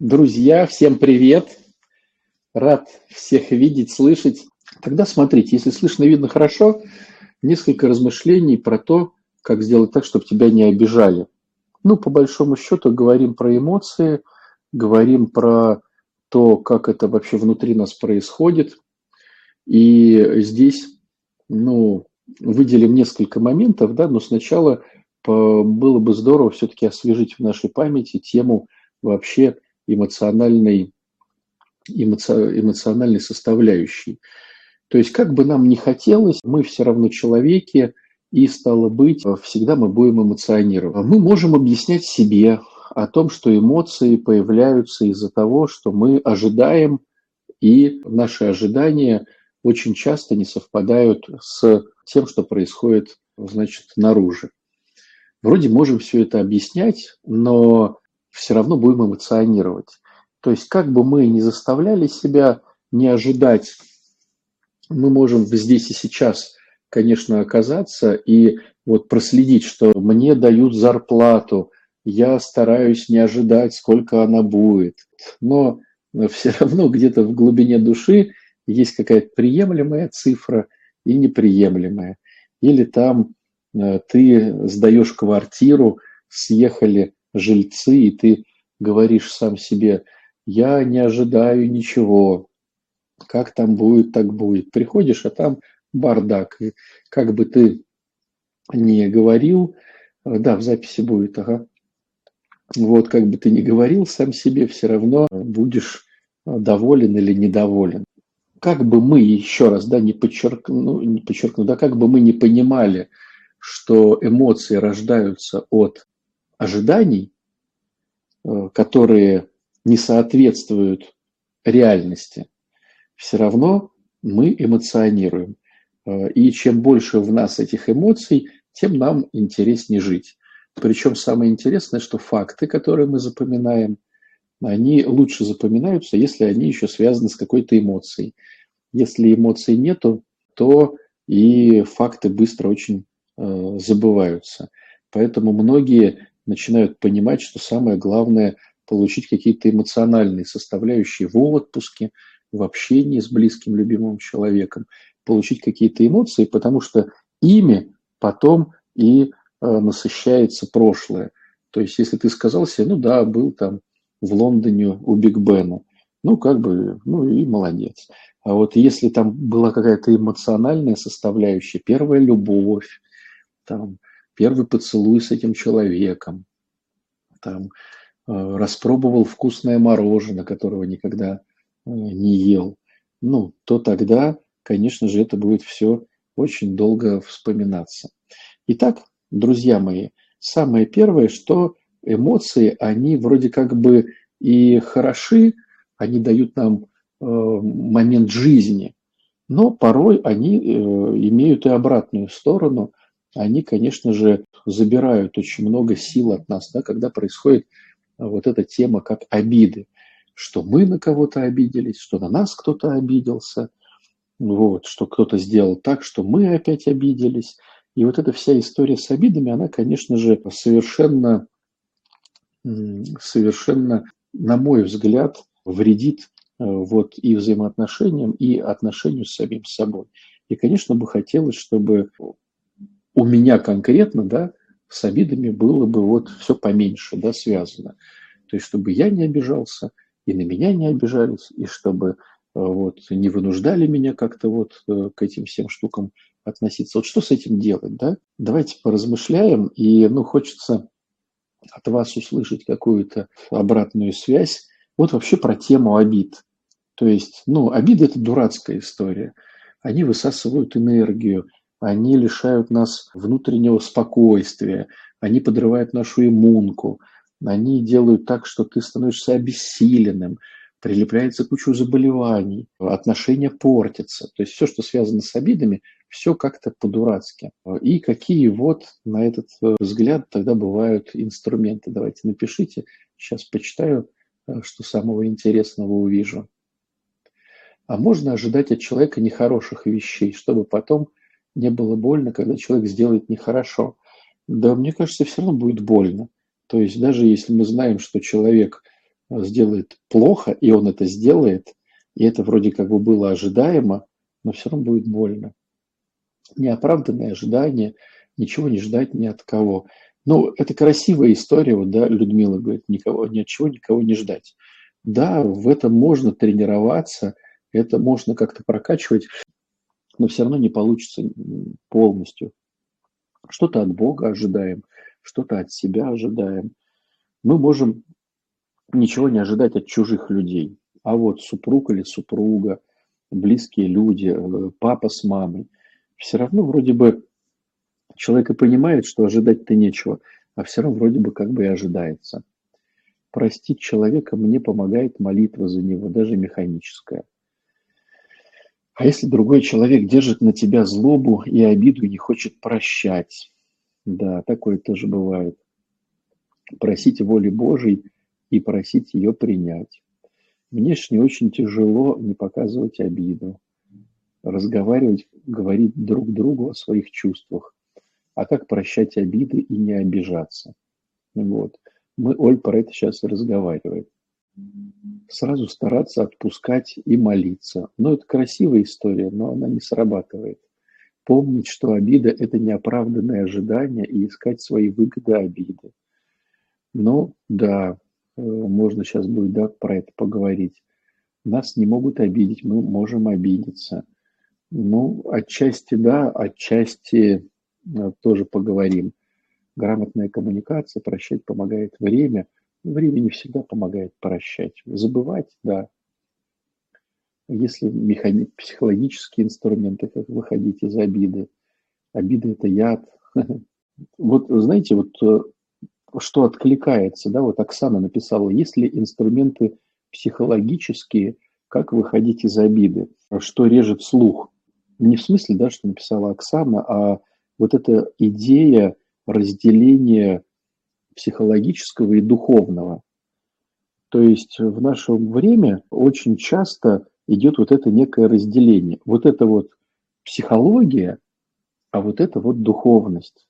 Друзья, всем привет! Рад всех видеть, слышать. Тогда смотрите, если слышно и видно хорошо, несколько размышлений про то, как сделать так, чтобы тебя не обижали. Ну, по большому счету, говорим про эмоции, говорим про то, как это вообще внутри нас происходит. И здесь, ну, выделим несколько моментов, да, но сначала было бы здорово все-таки освежить в нашей памяти тему вообще эмоциональной, эмоци, эмоциональной составляющей. То есть как бы нам ни хотелось, мы все равно человеки, и стало быть, всегда мы будем эмоционировать. Мы можем объяснять себе о том, что эмоции появляются из-за того, что мы ожидаем, и наши ожидания очень часто не совпадают с тем, что происходит, значит, наружу. Вроде можем все это объяснять, но все равно будем эмоционировать. То есть как бы мы ни заставляли себя не ожидать, мы можем здесь и сейчас, конечно, оказаться и вот проследить, что мне дают зарплату, я стараюсь не ожидать, сколько она будет. Но все равно где-то в глубине души есть какая-то приемлемая цифра и неприемлемая. Или там э, ты сдаешь квартиру, съехали жильцы, и ты говоришь сам себе, я не ожидаю ничего, как там будет, так будет. Приходишь, а там бардак. И как бы ты не говорил, да, в записи будет, ага. Вот, как бы ты ни говорил сам себе, все равно будешь доволен или недоволен. Как бы мы, еще раз, да, не подчеркну, ну, не подчеркну, да, как бы мы не понимали, что эмоции рождаются от ожиданий, э, которые не соответствуют реальности, все равно мы эмоционируем. Э, и чем больше в нас этих эмоций, тем нам интереснее жить. Причем самое интересное, что факты, которые мы запоминаем, они лучше запоминаются, если они еще связаны с какой-то эмоцией. Если эмоций нету, то и факты быстро очень э, забываются. Поэтому многие начинают понимать, что самое главное получить какие-то эмоциональные составляющие в отпуске, в общении с близким, любимым человеком, получить какие-то эмоции, потому что ими потом и э, насыщается прошлое. То есть, если ты сказал себе, ну да, был там в Лондоне у Биг Бена, ну как бы, ну и молодец. А вот если там была какая-то эмоциональная составляющая, первая любовь, там, первый поцелуй с этим человеком, там, э, распробовал вкусное мороженое, которого никогда э, не ел, ну, то тогда, конечно же, это будет все очень долго вспоминаться. Итак, друзья мои, самое первое, что эмоции, они вроде как бы и хороши, они дают нам э, момент жизни, но порой они имеют и обратную сторону – они, конечно же, забирают очень много сил от нас, да, когда происходит а, вот эта тема как обиды, что мы на кого-то обиделись, что на нас кто-то обиделся, вот, что кто-то сделал так, что мы опять обиделись. И вот эта вся история с обидами, она, конечно же, совершенно, совершенно, на мой взгляд, вредит э, вот и взаимоотношениям, и отношению с самим собой. И, конечно, бы хотелось, чтобы у меня конкретно, да, с обидами было бы вот все поменьше, да, связано. То есть, чтобы я не обижался, и на меня не обижались, и чтобы э, вот не вынуждали меня как-то вот э, к этим всем штукам относиться. Вот что с этим делать, да? Давайте поразмышляем, и, ну, хочется от вас услышать какую-то обратную связь. Вот вообще про тему обид. То есть, ну, обиды – это дурацкая история. Они высасывают энергию, они лишают нас внутреннего спокойствия, они подрывают нашу иммунку, они делают так, что ты становишься обессиленным, прилепляется кучу заболеваний, отношения портятся. То есть все, что связано с обидами, все как-то по-дурацки. И какие вот на этот э, взгляд тогда бывают инструменты? Давайте напишите, сейчас почитаю, э, что самого интересного увижу. А можно ожидать от человека нехороших вещей, чтобы потом не было больно, когда человек сделает нехорошо. Да, мне кажется, все равно будет больно. То есть даже если мы знаем, что человек сделает плохо, и он это сделает, и это вроде как бы было ожидаемо, но все равно будет больно. Неоправданное ожидание, ничего не ждать ни от кого. Ну, это красивая история, вот, да, Людмила говорит, никого, ни от чего никого не ждать. Да, в этом можно тренироваться, это можно как-то прокачивать, но все равно не получится полностью. Что-то от Бога ожидаем, что-то от себя ожидаем. Мы можем ничего не ожидать от чужих людей. А вот супруг или супруга, близкие люди, э, папа с мамой, все равно вроде бы человек и понимает, что ожидать-то нечего, а все равно вроде бы как бы и ожидается. Простить человека мне помогает молитва за него, даже механическая. А если другой человек держит на тебя злобу и обиду и не хочет прощать? Да, такое тоже бывает. Просить воли Божьей и просить ее принять. Внешне очень тяжело не показывать обиду, разговаривать, говорить друг другу о своих чувствах. А как прощать обиды и не обижаться? Вот. Мы, Оль, про это сейчас и разговариваем. Сразу стараться отпускать и молиться. Но это красивая история, но она не срабатывает. Помнить, что обида – это неоправданное ожидание и искать свои выгоды обиды. Но да, Э, можно сейчас будет да, про это поговорить. Нас не могут обидеть, мы можем обидеться. Ну, отчасти да, отчасти э, тоже поговорим. Грамотная коммуникация, прощать помогает время. Время не всегда помогает прощать. Забывать, да. Если механи... психологические инструменты, как выходить из обиды. Обида – это яд. Вот, знаете, вот э, что откликается, да, вот Оксана написала, есть ли инструменты психологические, как выходить из обиды, что режет слух. Не в смысле, да, что написала Оксана, а вот эта идея разделения психологического и духовного. То есть в наше время очень часто идет вот это некое разделение. Вот это вот психология, а вот это вот духовность.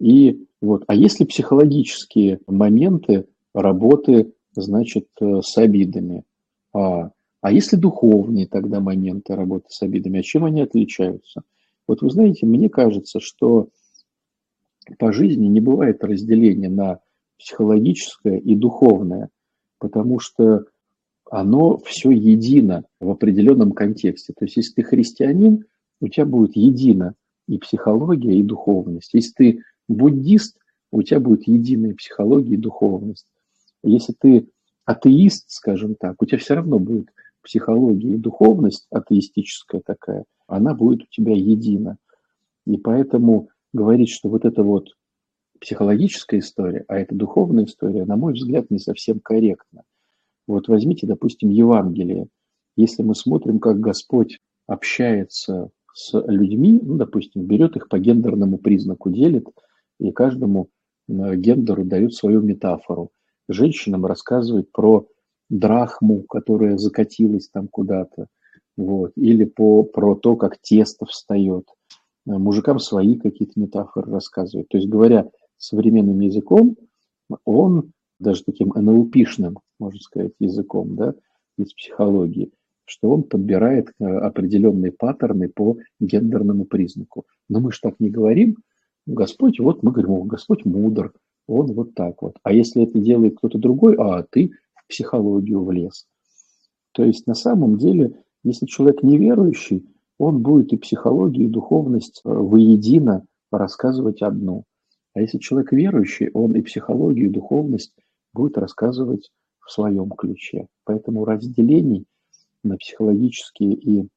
И вот, а если психологические моменты работы, значит, э, с обидами? А, а если духовные тогда моменты работы с обидами, а чем они отличаются? Вот вы знаете, мне кажется, что по жизни не бывает разделения на психологическое и духовное, потому что оно все едино в определенном контексте. То есть, если ты христианин, у тебя будет едино и психология, и духовность. Если ты буддист, у тебя будет единая психология и духовность. Если ты атеист, скажем так, у тебя все равно будет психология и духовность атеистическая такая, она будет у тебя едина. И поэтому говорить, что вот это вот психологическая история, а это духовная история, на мой взгляд, не совсем корректно. Вот возьмите, допустим, Евангелие. Если мы смотрим, как Господь общается с людьми, ну, допустим, берет их по гендерному признаку, делит – и каждому гендеру дают свою метафору. Женщинам рассказывают про драхму, которая закатилась там куда-то, вот, или по, про то, как тесто встает. Э, мужикам свои какие-то метафоры рассказывают. То есть, говоря современным языком, он даже таким НЛПшным, можно сказать, языком, да, из психологии, что он подбирает э, определенные паттерны по гендерному признаку. Но мы же так не говорим, Господь, вот мы говорим, о, Господь мудр, он вот так вот. А если это делает кто-то другой, а ты в психологию влез. То есть на самом деле, если человек неверующий, он будет и психологию, и духовность э, воедино рассказывать одну. А если человек верующий, он и психологию, и духовность будет рассказывать в своем ключе. Поэтому разделений на психологические и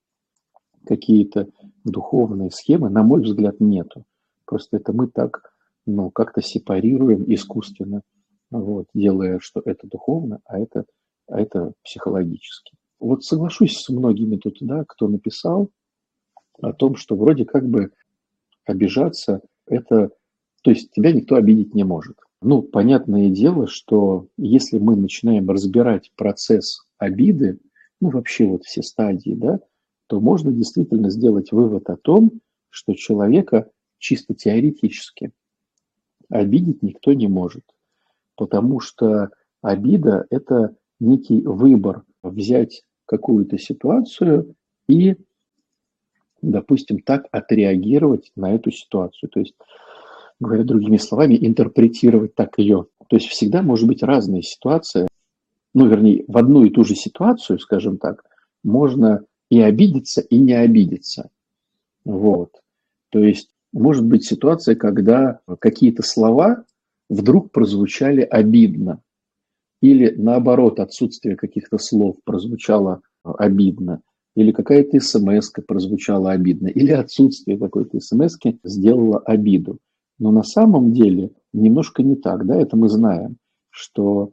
какие-то духовные схемы, на мой взгляд, нету. Просто это мы так, ну, как-то сепарируем искусственно, вот, делая, что это духовно, а это, а это психологически. Вот соглашусь с многими тут, да, кто написал о том, что вроде как бы обижаться это, то есть тебя никто обидеть не может. Ну, понятное дело, что если мы начинаем разбирать процесс обиды, ну, вообще вот все стадии, да, то можно действительно сделать вывод о том, что человека чисто теоретически обидеть никто не может, потому что обида – это некий выбор взять какую-то ситуацию и, допустим, так отреагировать на эту ситуацию. То есть, говоря другими словами, интерпретировать так ее. То есть всегда может быть разная ситуация. Ну, вернее, в одну и ту же ситуацию, скажем так, можно и обидеться, и не обидеться. Вот. То есть может быть ситуация, когда какие-то слова вдруг прозвучали обидно. Или наоборот, отсутствие каких-то слов прозвучало обидно. Или какая-то смс прозвучала обидно. Или отсутствие какой-то смс сделало обиду. Но на самом деле немножко не так. Да? Это мы знаем, что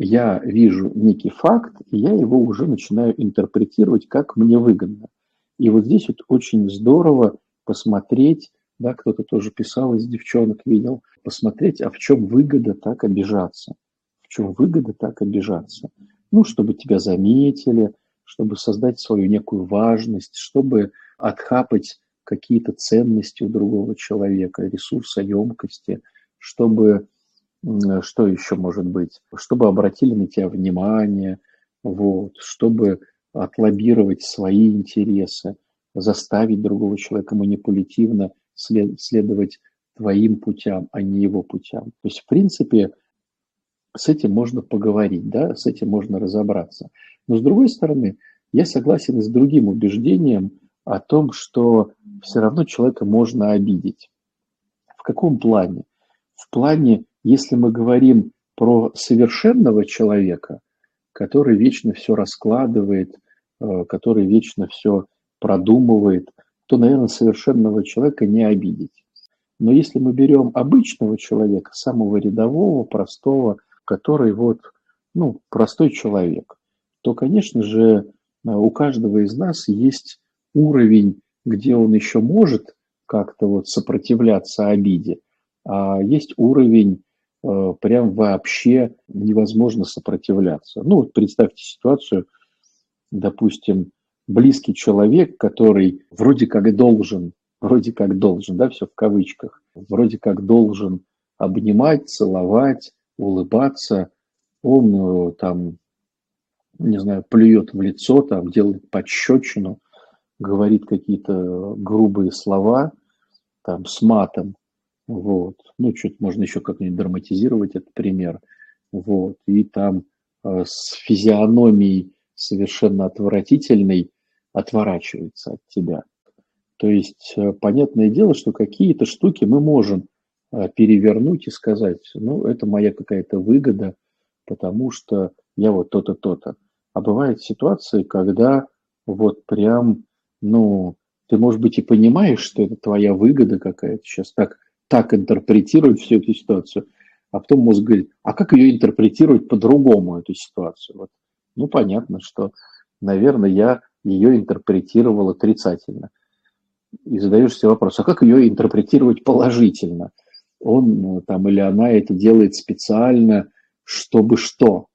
я вижу некий факт, и я его уже начинаю интерпретировать, как мне выгодно. И вот здесь вот очень здорово посмотреть, да, кто-то тоже писал из девчонок, видел, посмотреть, а в чем выгода так обижаться? В чем выгода так обижаться? Ну, чтобы тебя заметили, чтобы создать свою некую важность, чтобы отхапать какие-то ценности у другого человека, ресурсоемкости, чтобы, что еще может быть, чтобы обратили на тебя внимание, вот, чтобы отлоббировать свои интересы, заставить другого человека манипулятивно след, следовать твоим путям, а не его путям. То есть, в принципе, с этим можно поговорить, да, с этим можно разобраться. Но с другой стороны, я согласен и с другим убеждением о том, что все равно человека можно обидеть. В каком плане? В плане, если мы говорим про совершенного человека, который вечно все раскладывает, э, который вечно все продумывает, то, наверное, совершенного человека не обидеть. Но если мы берем обычного человека, самого рядового, простого, который вот, ну, простой человек, то, конечно же, у каждого из нас есть уровень, где он еще может как-то вот сопротивляться обиде, а есть уровень, э, прям вообще невозможно сопротивляться. Ну вот представьте ситуацию, допустим, близкий человек, который вроде как должен, вроде как должен, да, все в кавычках, вроде как должен обнимать, целовать, улыбаться, он э, там, не знаю, плюет в лицо, там делает подщечину, говорит какие-то грубые слова, там, с матом, вот. Ну, чуть можно еще как-нибудь драматизировать этот пример, вот. И там э, с физиономией совершенно отвратительной отворачивается от тебя. То есть, э, понятное дело, что какие-то штуки мы можем э, перевернуть и сказать, ну, это моя какая-то выгода, потому что я вот то-то, то-то. А бывают ситуации, когда вот прям, ну, ты, может быть, и понимаешь, что это твоя выгода какая-то сейчас, так, так интерпретировать всю эту ситуацию, а потом мозг говорит, а как ее интерпретировать по-другому, эту ситуацию? Вот. Ну, понятно, что, наверное, я ее интерпретировал отрицательно. И задаешь себе вопрос, а как ее интерпретировать положительно? Он ну, там или она это делает специально, чтобы что?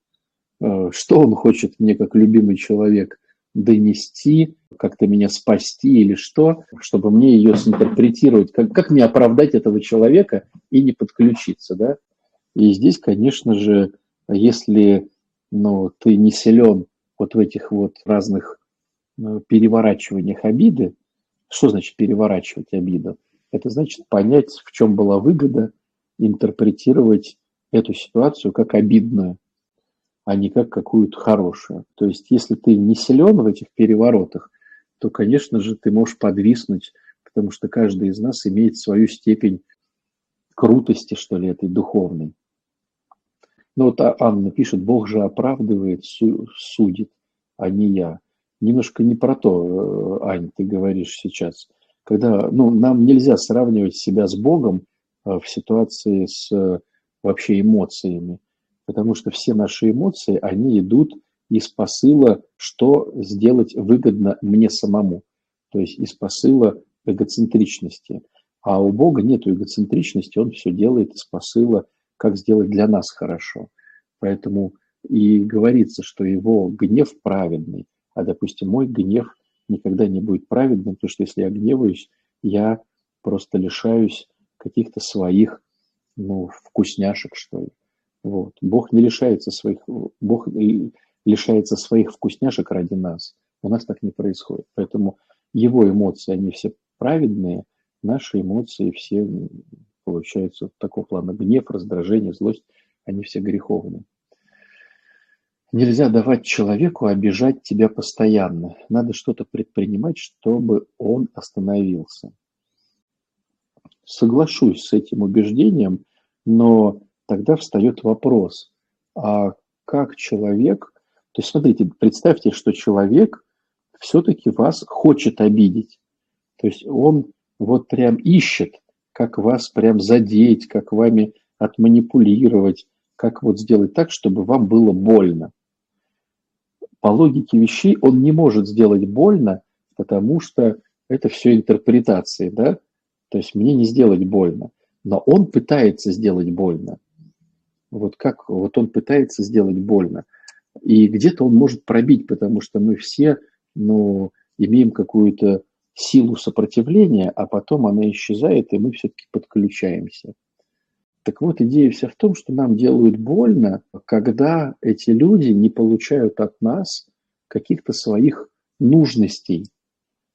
Э, что он хочет мне, как любимый человек, донести, как-то меня спасти или что, чтобы мне ее синтерпретировать, как, как мне оправдать этого человека и не подключиться, да? И здесь, конечно же, если ну, ты не силен вот в этих вот разных Э, переворачиваниях обиды. Что значит переворачивать обиду? Это значит понять, в чем была выгода, интерпретировать эту ситуацию как обидную, а не как какую-то хорошую. То есть, если ты не силен в этих переворотах, то, конечно же, ты можешь подвиснуть, потому что каждый из нас имеет свою степень крутости, что ли, этой духовной. Ну вот Анна пишет, Бог же оправдывает, судит, а не я немножко не про то, э, Ань, ты говоришь сейчас. Когда, ну, нам нельзя сравнивать себя с Богом э, в ситуации с э, вообще эмоциями, потому что все наши эмоции, они идут из посыла, что сделать выгодно мне самому, то есть из посыла эгоцентричности. А у Бога нет эгоцентричности, Он все делает из посыла, как сделать для нас хорошо. Поэтому и говорится, что его гнев праведный, а, допустим, мой гнев никогда не будет праведным, потому что если я гневаюсь, я просто лишаюсь каких-то своих ну, вкусняшек, что ли. Вот. Бог не лишается своих, Бог лишается своих вкусняшек ради нас. У нас так не происходит. Поэтому его эмоции, они все праведные, наши эмоции все получаются такого плана. Гнев, раздражение, злость, они все греховные. Нельзя давать человеку обижать тебя постоянно. Надо что-то предпринимать, чтобы он остановился. Соглашусь с этим убеждением, но тогда встает вопрос, а как человек, то есть смотрите, представьте, что человек все-таки вас хочет обидеть. То есть он вот прям ищет, как вас прям задеть, как вами отманипулировать, как вот сделать так, чтобы вам было больно по логике вещей он не может сделать больно, потому что это все интерпретации, да? То есть мне не сделать больно, но он пытается сделать больно. Вот как вот он пытается сделать больно. И где-то он может пробить, потому что мы все, ну, имеем какую-то силу сопротивления, а потом она исчезает, и мы все-таки подключаемся. Так вот, идея вся в том, что нам делают больно, когда эти люди не получают от нас каких-то своих нужностей,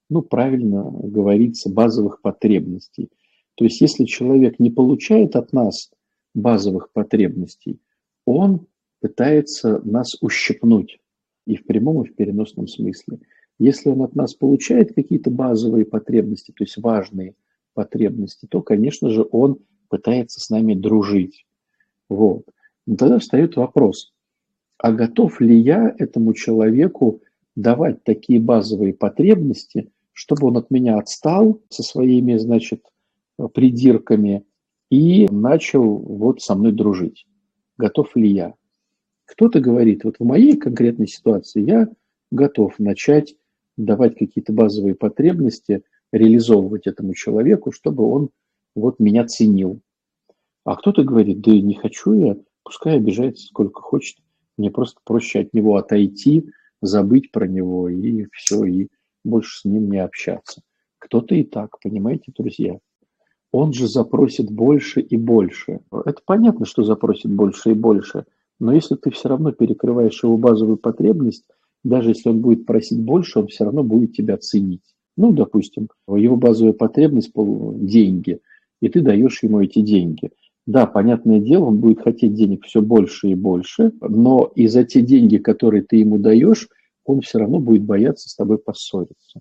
ну, правильно говорится, базовых потребностей. То есть, если человек не получает от нас базовых потребностей, он пытается нас ущипнуть и в прямом, и в переносном смысле. Если он от нас получает какие-то базовые потребности, то есть важные потребности, то, конечно же, он пытается с нами дружить. Вот. Но тогда встает вопрос, а готов ли я этому человеку давать такие базовые потребности, чтобы он от меня отстал со своими, значит, придирками и начал вот со мной дружить. Готов ли я? Кто-то говорит, вот в моей конкретной ситуации я готов начать давать какие-то базовые потребности, реализовывать этому человеку, чтобы он вот меня ценил. А кто-то говорит, да не хочу я, пускай обижается сколько хочет, мне просто проще от него отойти, забыть про него и все, и больше с ним не общаться. Кто-то и так, понимаете, друзья? Он же запросит больше и больше. Это понятно, что запросит больше и больше, но если ты все равно перекрываешь его базовую потребность, даже если он будет просить больше, он все равно будет тебя ценить. Ну, допустим, его базовая потребность – деньги, и ты даешь ему эти деньги. Да, понятное дело, он будет хотеть денег все больше и больше, но и за те деньги, которые ты ему даешь, он все равно будет бояться с тобой поссориться,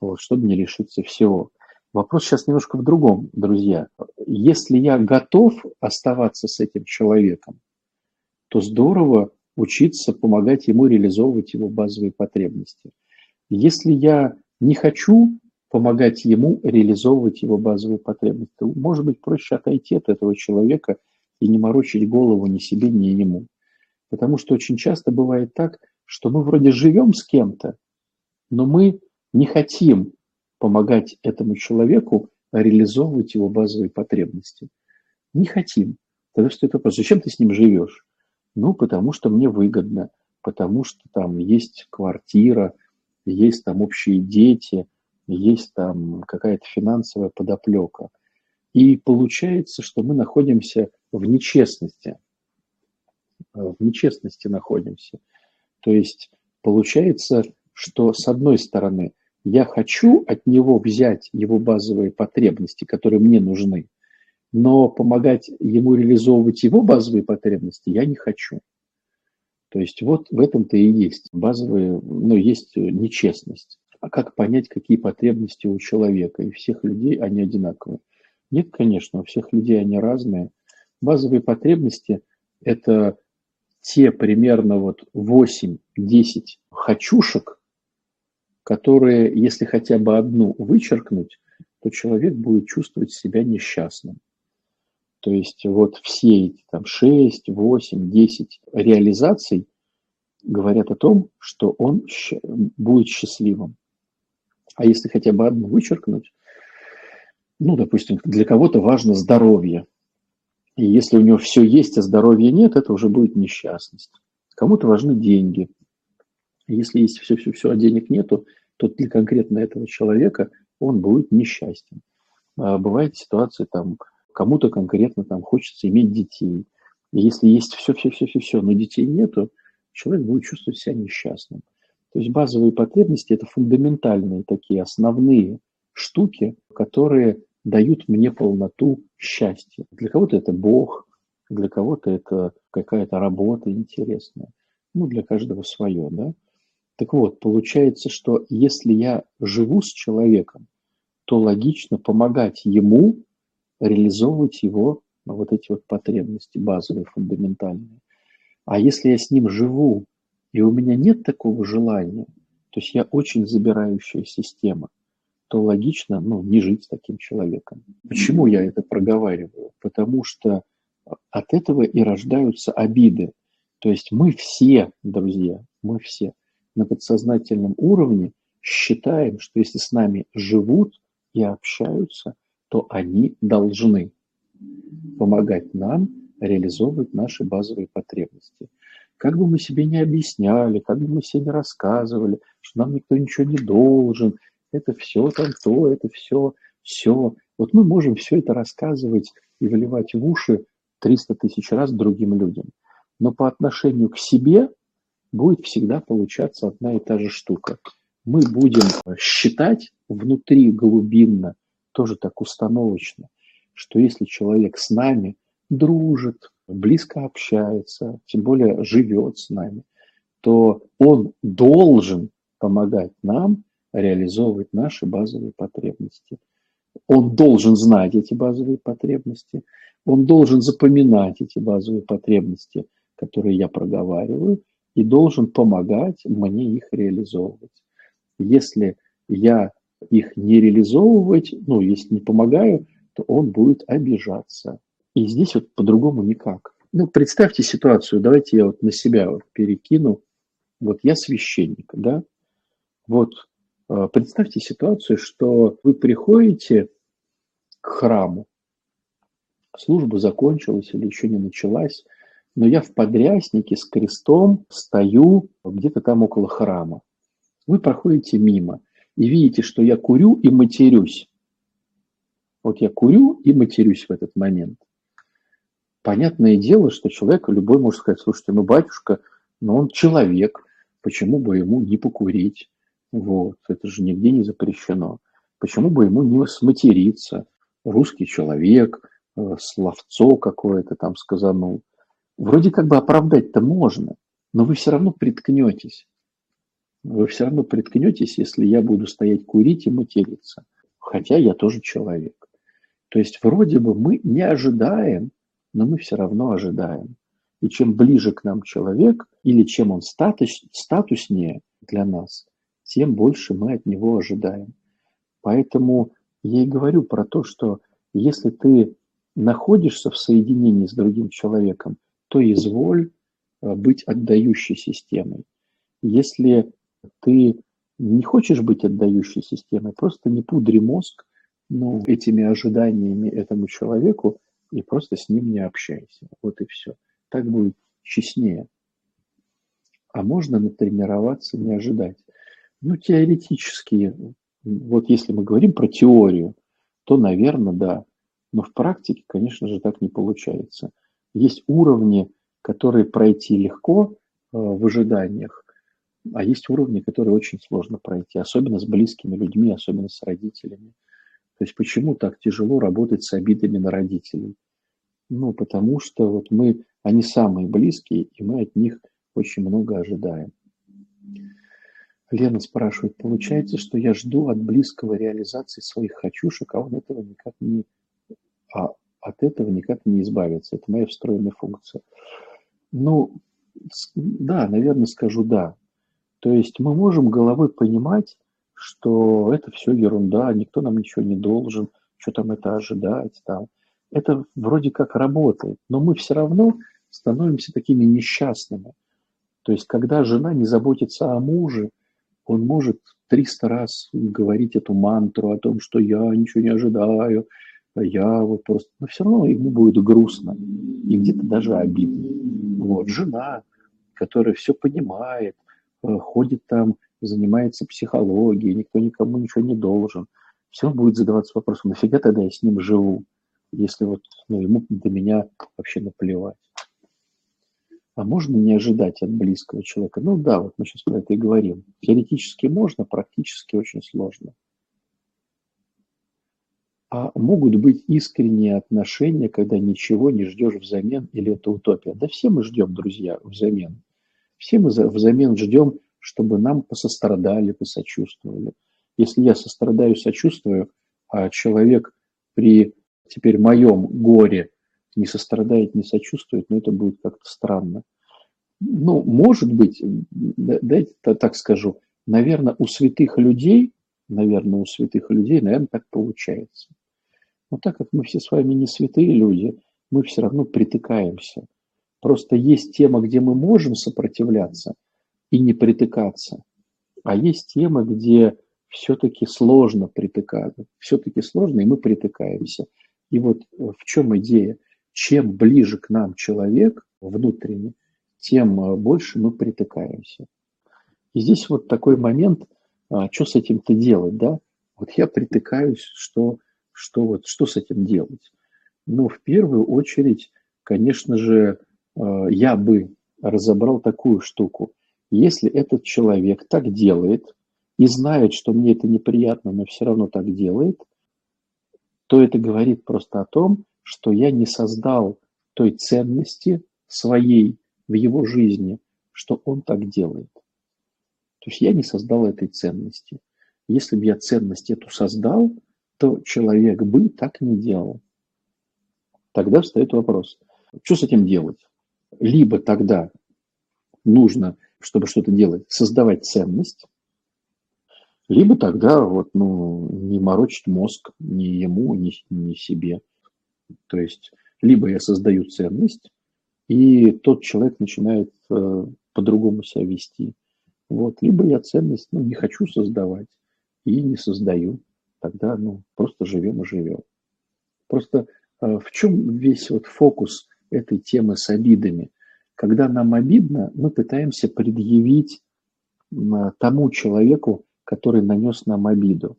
вот, чтобы не лишиться всего. Вопрос сейчас немножко в другом, друзья. Если я готов оставаться с этим человеком, то здорово учиться помогать ему реализовывать его базовые потребности. Если я не хочу помогать ему реализовывать его базовые потребности, то, может быть, проще отойти от этого человека и не морочить голову ни себе, ни ему. Потому что очень часто бывает так, что мы вроде живем с кем-то, но мы не хотим помогать этому человеку реализовывать его базовые потребности. Не хотим. Тогда стоит вопрос, зачем ты с ним живешь? Ну, потому что мне выгодно, потому что там есть квартира, есть там общие дети, есть там какая-то финансовая подоплека. И получается, что мы находимся в нечестности. В нечестности находимся. То есть получается, что с одной стороны я хочу от него взять его базовые потребности, которые мне нужны, но помогать ему реализовывать его базовые потребности я не хочу. То есть вот в этом-то и есть базовые, ну, есть нечестность. А как понять, какие потребности у человека? И всех людей они одинаковые. Нет, конечно, у всех людей они разные. Базовые потребности – это те примерно вот 8-10 хочушек, которые, если хотя бы одну вычеркнуть, то человек будет чувствовать себя несчастным. То есть вот все эти там 6, 8, 10 реализаций говорят о том, что он будет счастливым. А если хотя бы одну вычеркнуть, ну, допустим, для кого-то важно здоровье. И если у него все есть, а здоровья нет, это уже будет несчастность. Кому-то важны деньги. Если есть все-все-все, а денег нету, то для конкретно этого человека он будет несчастен. А бывает ситуация, там, кому-то конкретно там хочется иметь детей. И если есть все-все-все-все-все, но детей нету, человек будет чувствовать себя несчастным. То есть базовые потребности – это фундаментальные такие основные штуки, которые дают мне полноту счастья. Для кого-то это Бог, для кого-то это какая-то работа интересная. Ну, для каждого свое, да. Так вот, получается, что если я живу с человеком, то логично помогать ему реализовывать его ну, вот эти вот потребности базовые, фундаментальные. А если я с ним живу, и у меня нет такого желания, то есть я очень забирающая система, то логично ну, не жить с таким человеком. Почему я это проговариваю? Потому что от этого и рождаются обиды. То есть мы все, друзья, мы все на подсознательном уровне считаем, что если с нами живут и общаются, то они должны помогать нам реализовывать наши базовые потребности. Как бы мы себе не объясняли, как бы мы себе не рассказывали, что нам никто ничего не должен, это все там то, это все, все. Вот мы можем все это рассказывать и выливать в уши 300 тысяч раз другим людям. Но по отношению к себе будет всегда получаться одна и та же штука. Мы будем считать внутри глубинно, тоже так установочно, что если человек с нами дружит, близко общается, тем более живет с нами, то он должен помогать нам реализовывать наши базовые потребности. Он должен знать эти базовые потребности, он должен запоминать эти базовые потребности, которые я проговариваю, и должен помогать мне их реализовывать. Если я их не реализовывать, ну, если не помогаю, то он будет обижаться. И здесь вот по-другому никак. Ну, представьте ситуацию, давайте я вот на себя вот перекину. Вот я священник, да? Вот э, представьте ситуацию, что вы приходите к храму, служба закончилась или еще не началась, но я в подряснике с крестом стою где-то там около храма. Вы проходите мимо и видите, что я курю и матерюсь. Вот я курю и матерюсь в этот момент. Понятное дело, что человек любой может сказать, слушайте, ну батюшка, ну он человек, почему бы ему не покурить? Вот, это же нигде не запрещено. Почему бы ему не сматериться? Русский человек, Э, словцо какое-то там сказанул. Вроде как бы оправдать-то можно, но вы все равно приткнетесь. Вы все равно приткнетесь, если я буду стоять курить и материться. Хотя я тоже человек. То есть вроде бы мы не ожидаем, но мы все равно ожидаем. И чем ближе к нам человек, или чем он статус, статуснее для нас, тем больше мы от него ожидаем. Поэтому я и говорю про то, что если ты находишься в соединении с другим человеком, то изволь э, быть отдающей системой. Если ты не хочешь быть отдающей системой, просто не пудри мозг ну, этими ожиданиями этому человеку и просто с ним не общайся. Вот и все. Так будет честнее. А можно натренироваться, не ожидать. Ну, теоретически, вот если мы говорим про теорию, то, наверное, да, но в практике, конечно же, так не получается. Есть уровни, которые пройти легко э, в ожиданиях, а есть уровни, которые очень сложно пройти, особенно с близкими людьми, особенно с родителями. То есть почему так тяжело работать с обидами на родителей? Ну, потому что вот мы, они самые близкие, и мы от них очень много ожидаем. Лена спрашивает, получается, что я жду от близкого реализации своих хочушек, а он этого никак не а от этого никак не избавиться. Это моя встроенная функция. Ну, да, наверное, скажу да. То есть мы можем головой понимать, что это все ерунда, никто нам ничего не должен, что там это ожидать. Там. Это вроде как работает, но мы все равно становимся такими несчастными. То есть, когда жена не заботится о муже, он может 300 раз говорить эту мантру о том, что я ничего не ожидаю, я вот просто, но все равно ему будет грустно и где-то даже обидно. Вот, жена, которая все понимает, э, ходит там, занимается психологией, никто никому ничего не должен, все будет задаваться вопросом, нафига тогда я с ним живу, если вот ну, ему до меня вообще наплевать. А можно не ожидать от близкого человека? Ну да, вот мы сейчас про это и говорим. Теоретически можно, практически очень сложно. А могут быть искренние отношения, когда ничего не ждешь взамен, или это утопия? Да все мы ждем, друзья, взамен. Все мы взамен ждем, чтобы нам посострадали, посочувствовали. Если я сострадаю, сочувствую, а человек при теперь моем горе не сострадает, не сочувствует, ну это будет как-то странно. Ну, может быть, дайте так скажу, наверное, у святых людей, наверное, у святых людей, наверное, так получается. Но так как мы все с вами не святые люди, мы все равно притыкаемся. Просто есть тема, где мы можем сопротивляться и не притыкаться, а есть тема, где все-таки сложно притыкаться, все-таки сложно, и мы притыкаемся. И вот в чем идея? Чем ближе к нам человек внутренне, тем э, больше мы притыкаемся. И здесь вот такой момент, а, что с этим-то делать, да? Вот я притыкаюсь, что, что, вот, что с этим делать? Ну, в первую очередь, конечно же, э, я бы разобрал такую штуку. Если этот человек так делает и знает, что мне это неприятно, но все равно так делает, то это говорит просто о том, что я не создал той ценности своей в его жизни, что он так делает. То есть я не создал этой ценности. Если бы я ценность эту создал, то человек бы так не делал. Тогда встает вопрос, что с этим делать? Либо тогда нужно, чтобы что-то делать, создавать ценность, либо тогда вот, ну, не морочить мозг ни ему, ни, ни себе. То есть либо я создаю ценность, и тот человек начинает э, по-другому себя вести. Вот. Либо я ценность ну, не хочу создавать и не создаю. Тогда ну, просто живем и живем. Просто э, в чем весь вот фокус этой темы с обидами? Когда нам обидно, мы пытаемся предъявить тому человеку, который нанес нам обиду.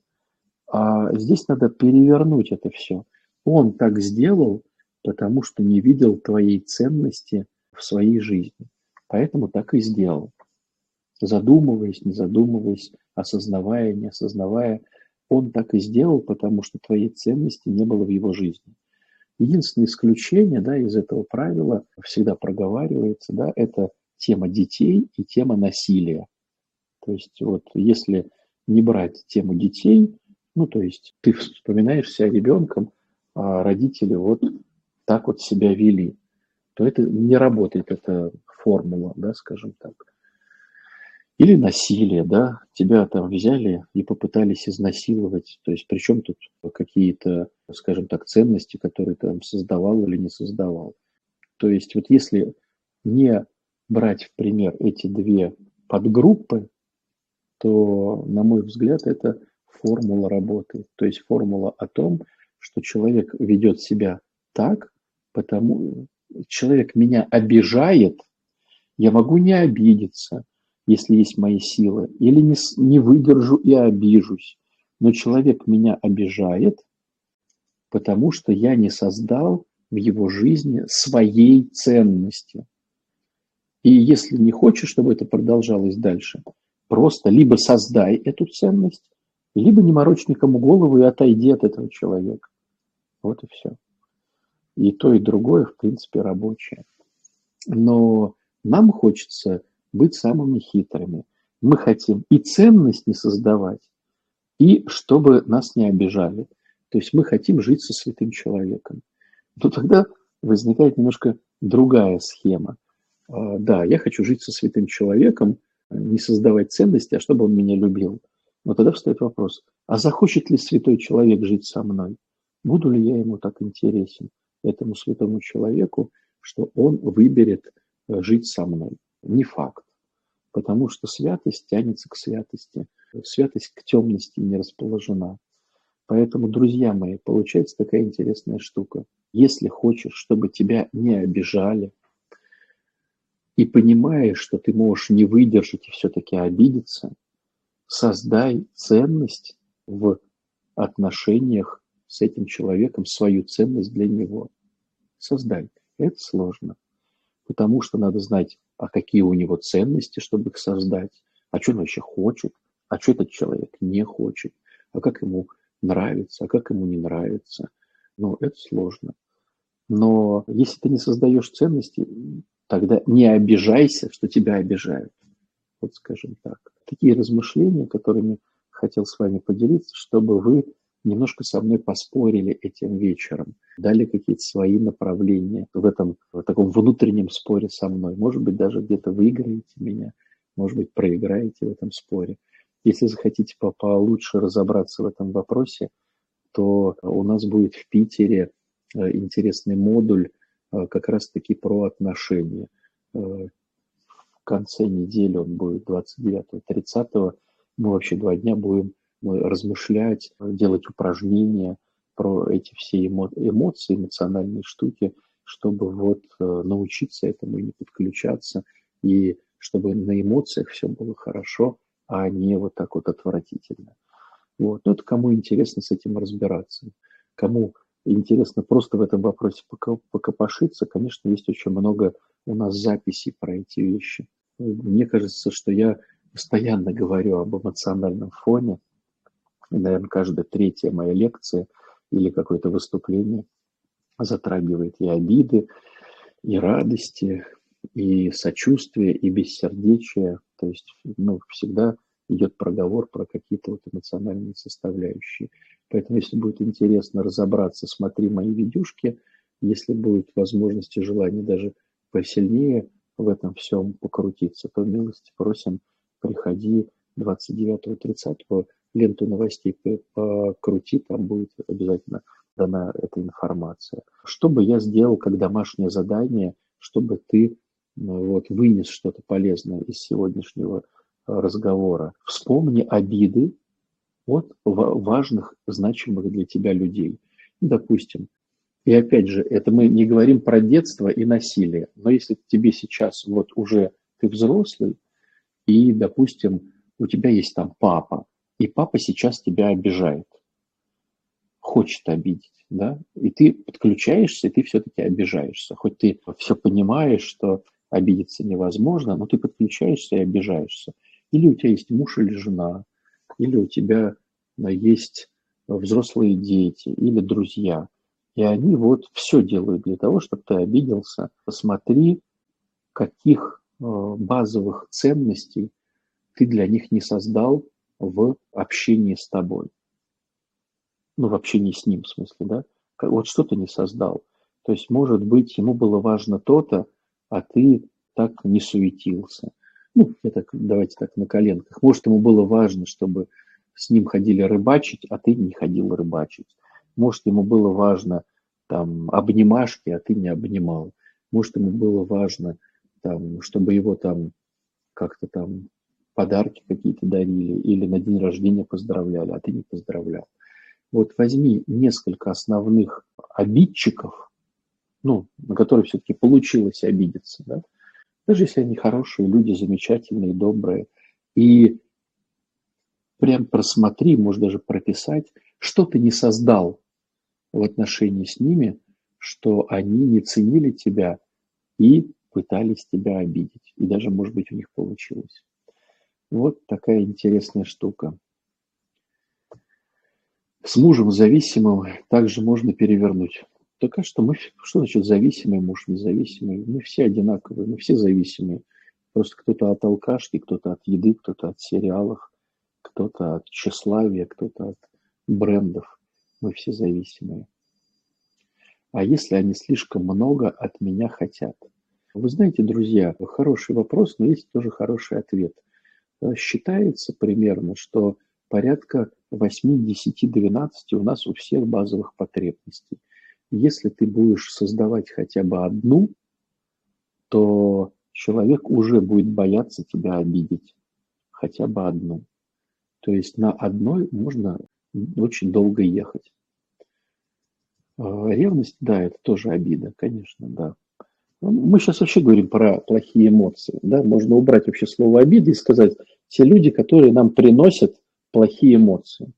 А здесь надо перевернуть это все. Он так сделал, потому что не видел твоей ценности в своей жизни. Поэтому так и сделал. Задумываясь, не задумываясь, осознавая, не осознавая, он так и сделал, потому что твоей ценности не было в его жизни. Единственное исключение да, из этого правила всегда проговаривается, да, это тема детей и тема насилия. То есть вот если не брать тему детей, ну то есть ты вспоминаешь себя ребенком, а родители вот так вот себя вели, то это не работает, эта формула, да, скажем так. Или насилие, да, тебя там взяли и попытались изнасиловать. То есть причем тут какие-то, скажем так, ценности, которые ты там создавал или не создавал. То есть вот если не брать в пример эти две подгруппы, то, на мой взгляд, это формула работы. То есть формула о том, что человек ведет себя так, потому человек меня обижает, я могу не обидеться, если есть мои силы, или не, не выдержу и обижусь. Но человек меня обижает, потому что я не создал в его жизни своей ценности. И если не хочешь, чтобы это продолжалось дальше, просто либо создай эту ценность, либо не морочь никому голову и отойди от этого человека. Вот и все. И то, и другое, в принципе, рабочее. Но нам хочется быть самыми хитрыми. Мы хотим и ценность не создавать, и чтобы нас не обижали. То есть мы хотим жить со святым человеком. Но тогда возникает немножко другая схема. А, да, я хочу жить со святым человеком, не создавать ценности, а чтобы он меня любил. Но тогда встает вопрос, а захочет ли святой человек жить со мной? Буду ли я ему так интересен? этому святому человеку, что он выберет э, жить со мной. Не факт, потому что святость тянется к святости, святость к темности не расположена. Поэтому, друзья мои, получается такая интересная штука. Если хочешь, чтобы тебя не обижали, и понимаешь, что ты можешь не выдержать и все-таки обидеться, создай ценность в отношениях с этим человеком свою ценность для него. Создай. Это сложно. Потому что надо знать, а какие у него ценности, чтобы их создать, а что он вообще хочет, а что этот человек не хочет, а как ему нравится, а как ему не нравится. Ну, это сложно. Но если ты не создаешь ценности, тогда не обижайся, что тебя обижают. Вот скажем так. Такие размышления, которыми хотел с вами поделиться, чтобы вы немножко со мной поспорили этим вечером, дали какие-то свои направления в этом в таком внутреннем споре со мной. Может быть, даже где-то выиграете меня, может быть, проиграете в этом споре. Если захотите получше разобраться в этом вопросе, то у нас будет в Питере э, интересный модуль э, как раз-таки про отношения. Э, в конце недели он будет 29-30. Мы вообще два дня будем размышлять, делать упражнения про эти все эмо эмоции, эмоциональные штуки, чтобы вот научиться этому и не подключаться, и чтобы на эмоциях все было хорошо, а не вот так вот отвратительно. Вот. Но это кому интересно с этим разбираться. Кому интересно просто в этом вопросе покопошиться, конечно, есть очень много у нас записей про эти вещи. Мне кажется, что я постоянно говорю об эмоциональном фоне. Наверное, каждая третья моя лекция или какое-то выступление затрагивает и обиды, и радости, и сочувствие, и бессердечие. То есть ну, всегда идет проговор про какие-то вот эмоциональные составляющие. Поэтому, если будет интересно разобраться, смотри мои видюшки. Если будет возможность и желание даже посильнее в этом всем покрутиться, то милости просим, приходи 29-30 ленту новостей покрути, там будет обязательно дана эта информация. Что бы я сделал как домашнее задание, чтобы ты вот, вынес что-то полезное из сегодняшнего разговора. Вспомни обиды от важных, значимых для тебя людей. Допустим, и опять же, это мы не говорим про детство и насилие, но если тебе сейчас вот уже ты взрослый, и, допустим, у тебя есть там папа, и папа сейчас тебя обижает, хочет обидеть, да, и ты подключаешься, и ты все-таки обижаешься, хоть ты все понимаешь, что обидеться невозможно, но ты подключаешься и обижаешься. Или у тебя есть муж или жена, или у тебя э, есть взрослые дети или друзья. И они вот все делают для того, чтобы ты обиделся. Посмотри, каких э, базовых ценностей ты для них не создал в общении с тобой. Ну, в общении с ним, в смысле, да? Вот что ты не создал. То есть, может быть, ему было важно то-то, а ты так не суетился. Ну, я так, давайте так, на коленках. Может, ему было важно, чтобы с ним ходили рыбачить, а ты не ходил рыбачить. Может, ему было важно там обнимашки, а ты не обнимал. Может, ему было важно, там, чтобы его там как-то там подарки какие-то дарили или на день рождения поздравляли, а ты не поздравлял. Вот возьми несколько основных обидчиков, ну, на которые все-таки получилось обидеться, да, даже если они хорошие люди, замечательные, добрые. И прям просмотри, может даже прописать, что ты не создал в отношении с ними, что они не ценили тебя и пытались тебя обидеть. И даже, может быть, у них получилось. Вот такая интересная штука. С мужем зависимым также можно перевернуть. Так а что мы, что значит зависимый муж, независимый? Мы все одинаковые, мы все зависимые. Просто кто-то от алкашки, кто-то от еды, кто-то от сериалов, кто-то от тщеславия, кто-то от брендов. Мы все зависимые. А если они слишком много от меня хотят? Вы знаете, друзья, хороший вопрос, но есть тоже хороший ответ. Считается примерно, что порядка 8, 10, 12 у нас у всех базовых потребностей. Если ты будешь создавать хотя бы одну, то человек уже будет бояться тебя обидеть. Хотя бы одну. То есть на одной можно очень долго ехать. А, ревность, да, это тоже обида, конечно, да. Ну, мы сейчас вообще говорим про плохие эмоции. Да? Можно убрать вообще слово обиды и сказать, те люди, которые нам приносят плохие эмоции.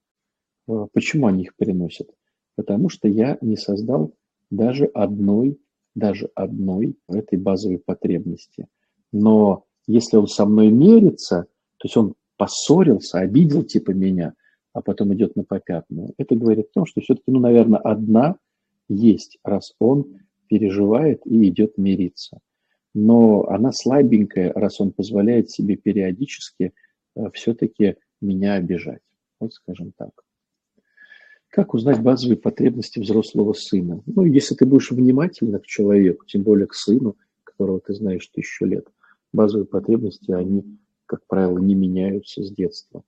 А, почему они их приносят? потому что я не создал даже одной даже одной, этой базовой потребности. Но если он со мной мерится, то есть он поссорился, обидел типа меня, а потом идет на попятную, это говорит о том, что все-таки, ну, наверное, одна есть, раз он переживает и идет мириться. Но она слабенькая, раз он позволяет себе периодически э, все-таки меня обижать. Вот скажем так. Как узнать базовые потребности взрослого сына? Ну, если ты будешь внимательно к человеку, тем более к сыну, которого ты знаешь тысячу лет, базовые потребности, они, как правило, не меняются с детства,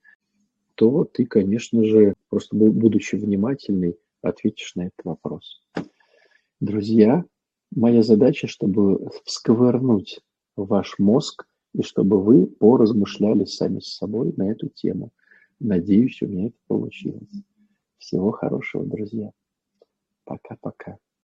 то ты, конечно же, просто будучи внимательный, ответишь на этот вопрос. Друзья, моя задача, чтобы всковырнуть ваш мозг и чтобы вы поразмышляли сами с собой на эту тему. Надеюсь, у меня это получилось. Всего хорошего, друзья. Пока-пока.